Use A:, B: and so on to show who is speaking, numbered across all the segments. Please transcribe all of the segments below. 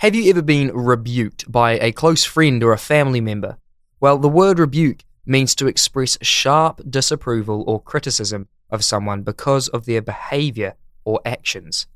A: Have you ever been rebuked by a close friend or a family member? Well, the word rebuke means to express sharp disapproval or criticism of someone because of their behavior or actions.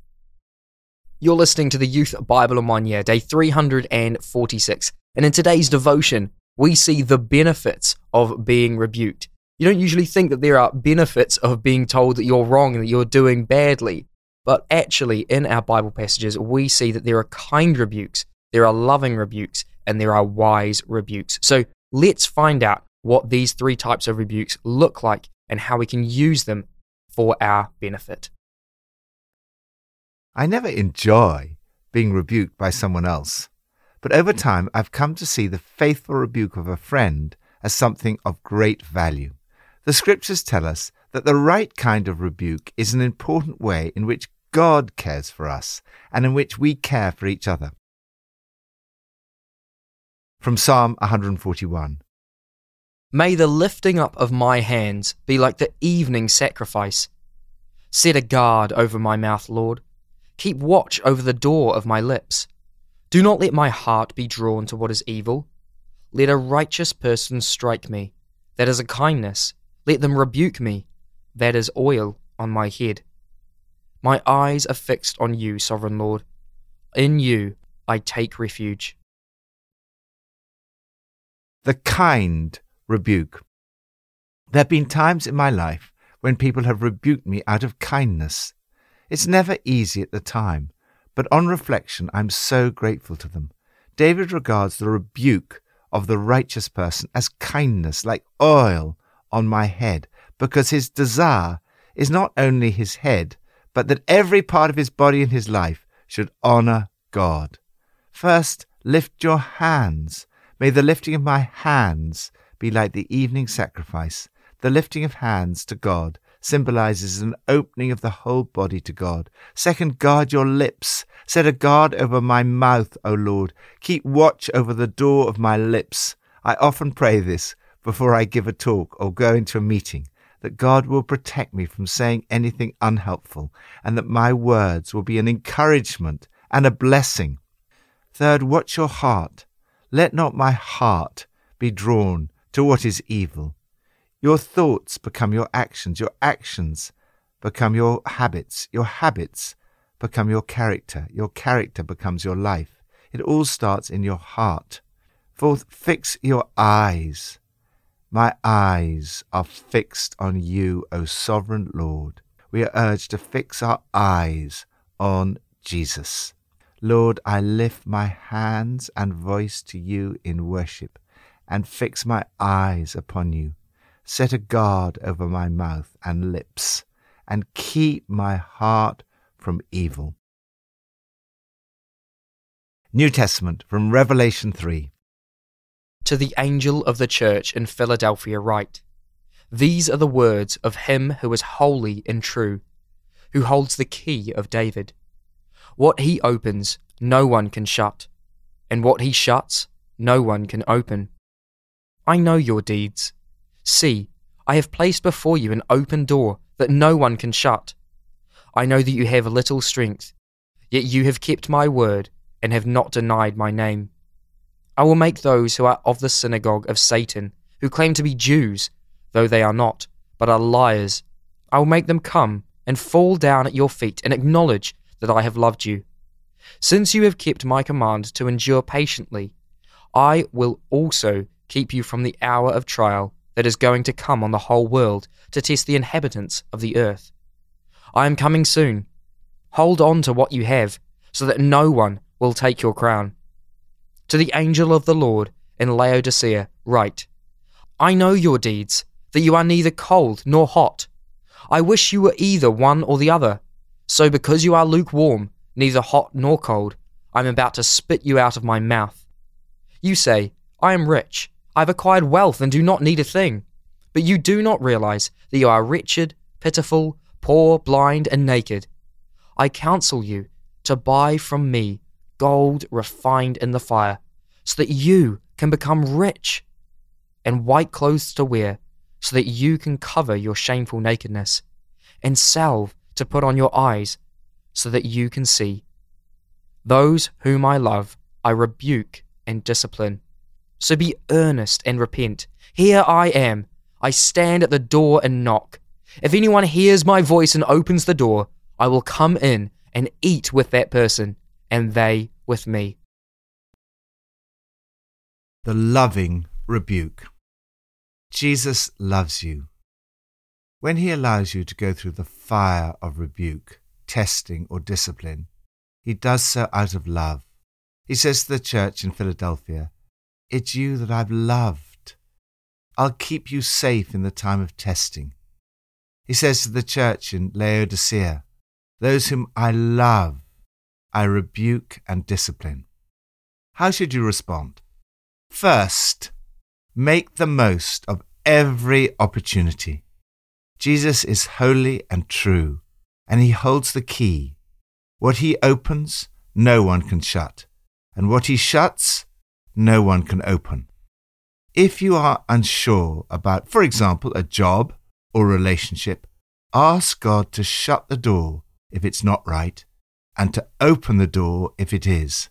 A: You're listening to the Youth Bible in One Year, day 346. And in today's devotion, we see the benefits of being rebuked. You don't usually think that there are benefits of being told that you're wrong and that you're doing badly. But actually, in our Bible passages, we see that there are kind rebukes, there are loving rebukes, and there are wise rebukes. So let's find out what these three types of rebukes look like and how we can use them for our benefit.
B: I never enjoy being rebuked by someone else, but over time I've come to see the faithful rebuke of a friend as something of great value. The scriptures tell us that the right kind of rebuke is an important way in which God cares for us and in which we care for each other. From Psalm 141
A: May the lifting up of my hands be like the evening sacrifice. Set a guard over my mouth, Lord. Keep watch over the door of my lips. Do not let my heart be drawn to what is evil. Let a righteous person strike me. That is a kindness. Let them rebuke me. That is oil on my head. My eyes are fixed on you, sovereign Lord. In you I take refuge.
B: The kind rebuke. There have been times in my life when people have rebuked me out of kindness. It's never easy at the time, but on reflection, I'm so grateful to them. David regards the rebuke of the righteous person as kindness, like oil on my head, because his desire is not only his head, but that every part of his body and his life should honor God. First, lift your hands. May the lifting of my hands be like the evening sacrifice. The lifting of hands to God symbolizes an opening of the whole body to God. Second, guard your lips. Set a guard over my mouth, O Lord. Keep watch over the door of my lips. I often pray this before I give a talk or go into a meeting that God will protect me from saying anything unhelpful and that my words will be an encouragement and a blessing. Third, watch your heart. Let not my heart be drawn to what is evil. Your thoughts become your actions, your actions become your habits, your habits become your character, your character becomes your life. It all starts in your heart. Fourth, fix your eyes my eyes are fixed on you, O sovereign Lord. We are urged to fix our eyes on Jesus. Lord, I lift my hands and voice to you in worship and fix my eyes upon you. Set a guard over my mouth and lips and keep my heart from evil. New Testament from Revelation 3.
A: To the angel of the church in Philadelphia, write These are the words of him who is holy and true, who holds the key of David. What he opens, no one can shut, and what he shuts, no one can open. I know your deeds. See, I have placed before you an open door that no one can shut. I know that you have little strength, yet you have kept my word and have not denied my name. I will make those who are of the synagogue of Satan, who claim to be Jews, though they are not, but are liars, I will make them come and fall down at your feet and acknowledge that I have loved you. Since you have kept my command to endure patiently, I will also keep you from the hour of trial that is going to come on the whole world to test the inhabitants of the earth. I am coming soon. Hold on to what you have, so that no one will take your crown. To the angel of the Lord in Laodicea, write I know your deeds, that you are neither cold nor hot. I wish you were either one or the other. So because you are lukewarm, neither hot nor cold, I am about to spit you out of my mouth. You say, I am rich, I have acquired wealth and do not need a thing. But you do not realize that you are wretched, pitiful, poor, blind, and naked. I counsel you to buy from me gold refined in the fire, so that you can become rich, and white clothes to wear, so that you can cover your shameful nakedness, and salve to put on your eyes, so that you can see. Those whom I love, I rebuke and discipline. So be earnest and repent. Here I am. I stand at the door and knock. If anyone hears my voice and opens the door, I will come in and eat with that person, and they with me.
B: The loving rebuke. Jesus loves you. When he allows you to go through the fire of rebuke, testing, or discipline, he does so out of love. He says to the church in Philadelphia, It's you that I've loved. I'll keep you safe in the time of testing. He says to the church in Laodicea, Those whom I love, I rebuke and discipline. How should you respond? First, make the most of every opportunity. Jesus is holy and true, and he holds the key. What he opens, no one can shut, and what he shuts, no one can open. If you are unsure about, for example, a job or relationship, ask God to shut the door if it's not right and to open the door if it is.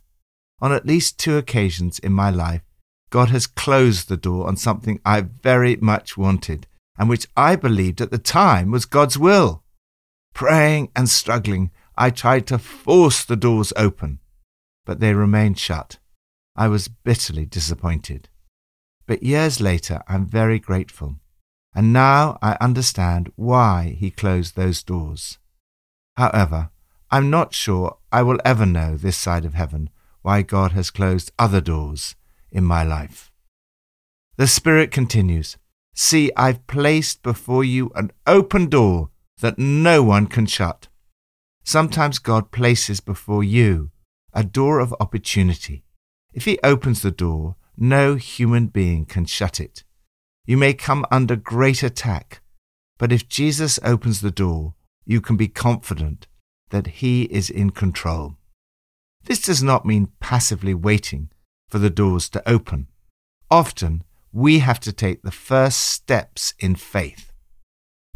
B: On at least two occasions in my life, God has closed the door on something I very much wanted and which I believed at the time was God's will. Praying and struggling, I tried to force the doors open, but they remained shut. I was bitterly disappointed. But years later, I'm very grateful, and now I understand why He closed those doors. However, I'm not sure I will ever know this side of heaven why God has closed other doors in my life. The Spirit continues See, I've placed before you an open door that no one can shut. Sometimes God places before you a door of opportunity. If He opens the door, no human being can shut it. You may come under great attack, but if Jesus opens the door, you can be confident that He is in control. This does not mean passively waiting for the doors to open. Often, we have to take the first steps in faith.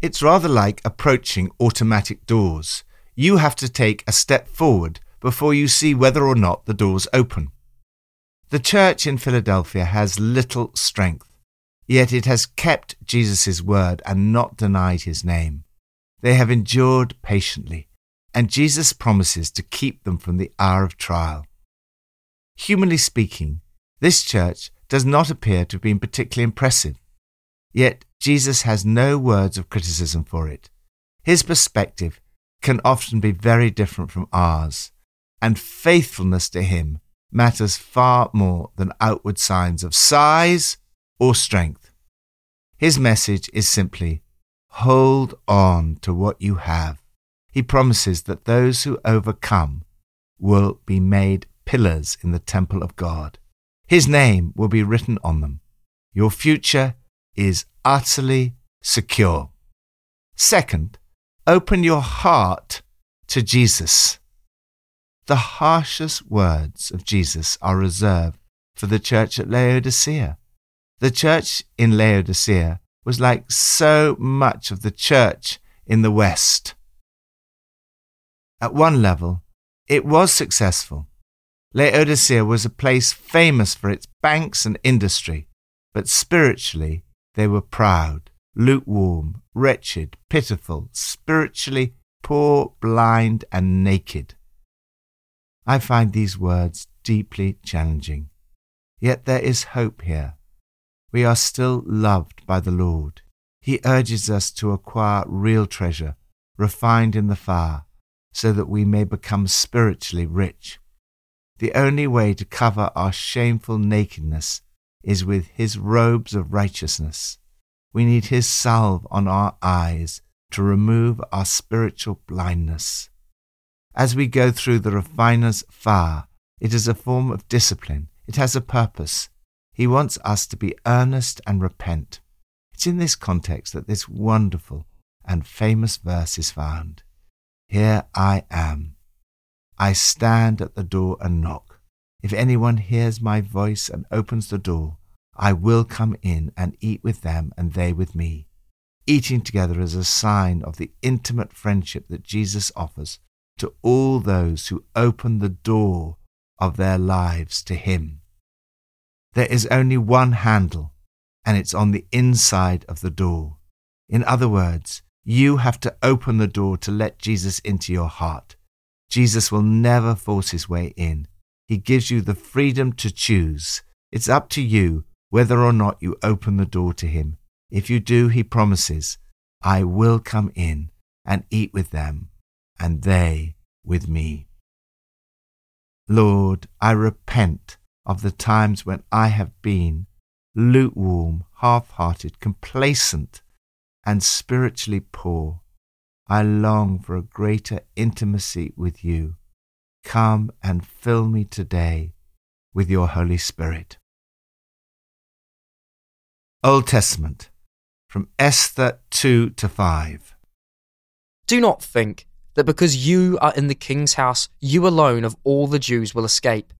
B: It's rather like approaching automatic doors. You have to take a step forward before you see whether or not the doors open. The church in Philadelphia has little strength, yet it has kept Jesus' word and not denied his name. They have endured patiently, and Jesus promises to keep them from the hour of trial. Humanly speaking, this church does not appear to have been particularly impressive. Yet Jesus has no words of criticism for it. His perspective can often be very different from ours, and faithfulness to him matters far more than outward signs of size or strength. His message is simply hold on to what you have. He promises that those who overcome will be made pillars in the temple of God. His name will be written on them. Your future is utterly secure. Second, open your heart to Jesus. The harshest words of Jesus are reserved for the church at Laodicea. The church in Laodicea was like so much of the church in the West. At one level, it was successful. Laodicea was a place famous for its banks and industry, but spiritually they were proud, lukewarm, wretched, pitiful, spiritually poor, blind, and naked. I find these words deeply challenging. Yet there is hope here. We are still loved by the Lord. He urges us to acquire real treasure, refined in the fire, so that we may become spiritually rich. The only way to cover our shameful nakedness is with His robes of righteousness. We need His salve on our eyes to remove our spiritual blindness. As we go through the refiner's fire, it is a form of discipline. It has a purpose. He wants us to be earnest and repent. It's in this context that this wonderful and famous verse is found. Here I am. I stand at the door and knock. If anyone hears my voice and opens the door, I will come in and eat with them and they with me. Eating together is a sign of the intimate friendship that Jesus offers to all those who open the door of their lives to Him. There is only one handle, and it's on the inside of the door. In other words, you have to open the door to let Jesus into your heart. Jesus will never force his way in. He gives you the freedom to choose. It's up to you whether or not you open the door to him. If you do, he promises, I will come in and eat with them, and they with me. Lord, I repent of the times when I have been lukewarm, half hearted, complacent, and spiritually poor. I long for a greater intimacy with you. Come and fill me today with your Holy Spirit. Old Testament, from Esther 2 to 5.
A: Do not think that because you are in the king's house, you alone of all the Jews will escape.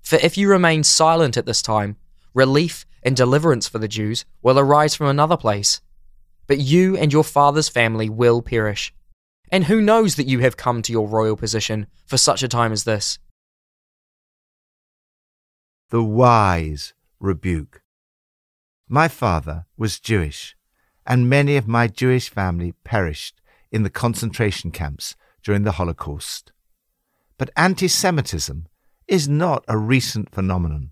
A: For if you remain silent at this time, relief and deliverance for the Jews will arise from another place. But you and your father's family will perish. And who knows that you have come to your royal position for such a time as this?
B: The wise rebuke. My father was Jewish, and many of my Jewish family perished in the concentration camps during the Holocaust. But anti Semitism is not a recent phenomenon.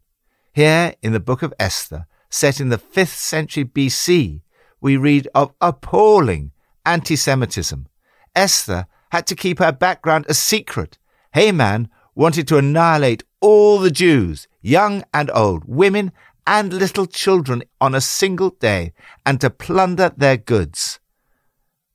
B: Here in the book of Esther, set in the 5th century BC, we read of appalling anti Semitism. Esther had to keep her background a secret. Haman wanted to annihilate all the Jews, young and old, women and little children, on a single day, and to plunder their goods.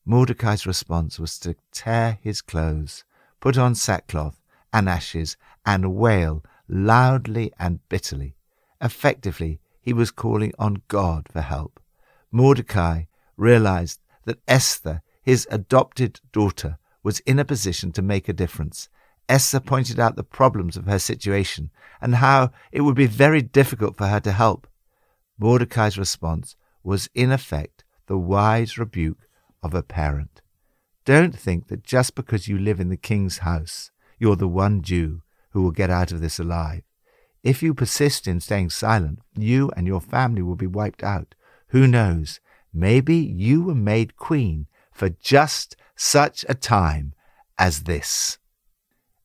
B: Mordecai's response was to tear his clothes, put on sackcloth and ashes, and wail loudly and bitterly. Effectively, he was calling on God for help. Mordecai realized that Esther, his adopted daughter, was in a position to make a difference. Esther pointed out the problems of her situation and how it would be very difficult for her to help. Mordecai's response was, in effect, the wise rebuke of a parent. Don't think that just because you live in the king's house, you're the one Jew who will get out of this alive. If you persist in staying silent, you and your family will be wiped out. Who knows? Maybe you were made queen for just such a time as this.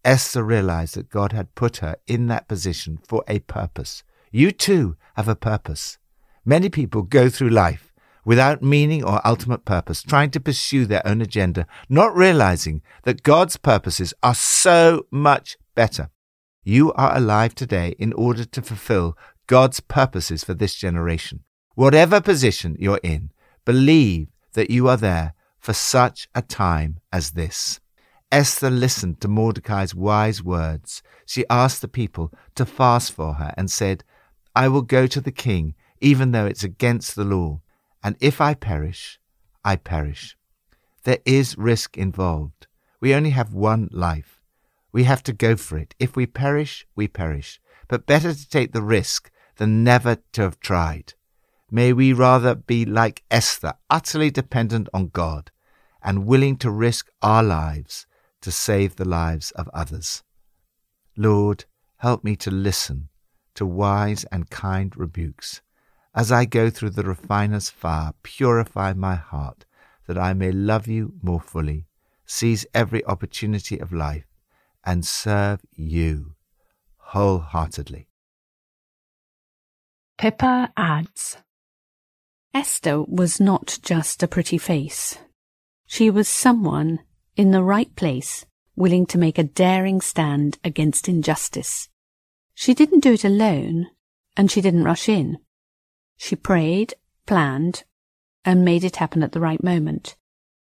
B: Esther realized that God had put her in that position for a purpose. You too have a purpose. Many people go through life without meaning or ultimate purpose, trying to pursue their own agenda, not realizing that God's purposes are so much better. You are alive today in order to fulfill God's purposes for this generation. Whatever position you're in, believe that you are there for such a time as this. Esther listened to Mordecai's wise words. She asked the people to fast for her and said, I will go to the king, even though it's against the law. And if I perish, I perish. There is risk involved. We only have one life. We have to go for it. If we perish, we perish. But better to take the risk than never to have tried. May we rather be like Esther, utterly dependent on God and willing to risk our lives to save the lives of others. Lord, help me to listen to wise and kind rebukes. As I go through the refiner's fire, purify my heart that I may love you more fully, seize every opportunity of life, and serve you wholeheartedly.
C: Pippa adds Esther was not just a pretty face. She was someone in the right place, willing to make a daring stand against injustice. She didn't do it alone, and she didn't rush in. She prayed, planned, and made it happen at the right moment.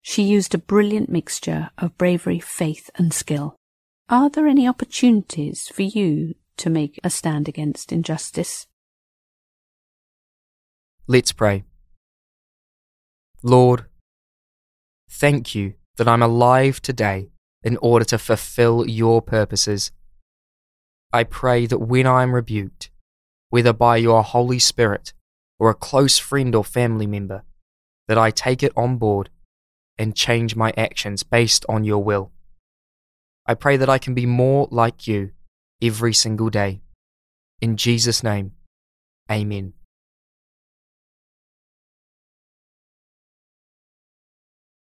C: She used a brilliant mixture of bravery, faith, and skill. Are there any opportunities for you to make a stand against injustice?
A: Let's pray. Lord, thank you that I'm alive today in order to fulfill your purposes. I pray that when I am rebuked, whether by your Holy Spirit or a close friend or family member, that I take it on board and change my actions based on your will. I pray that I can be more like you every single day. In Jesus' name, amen.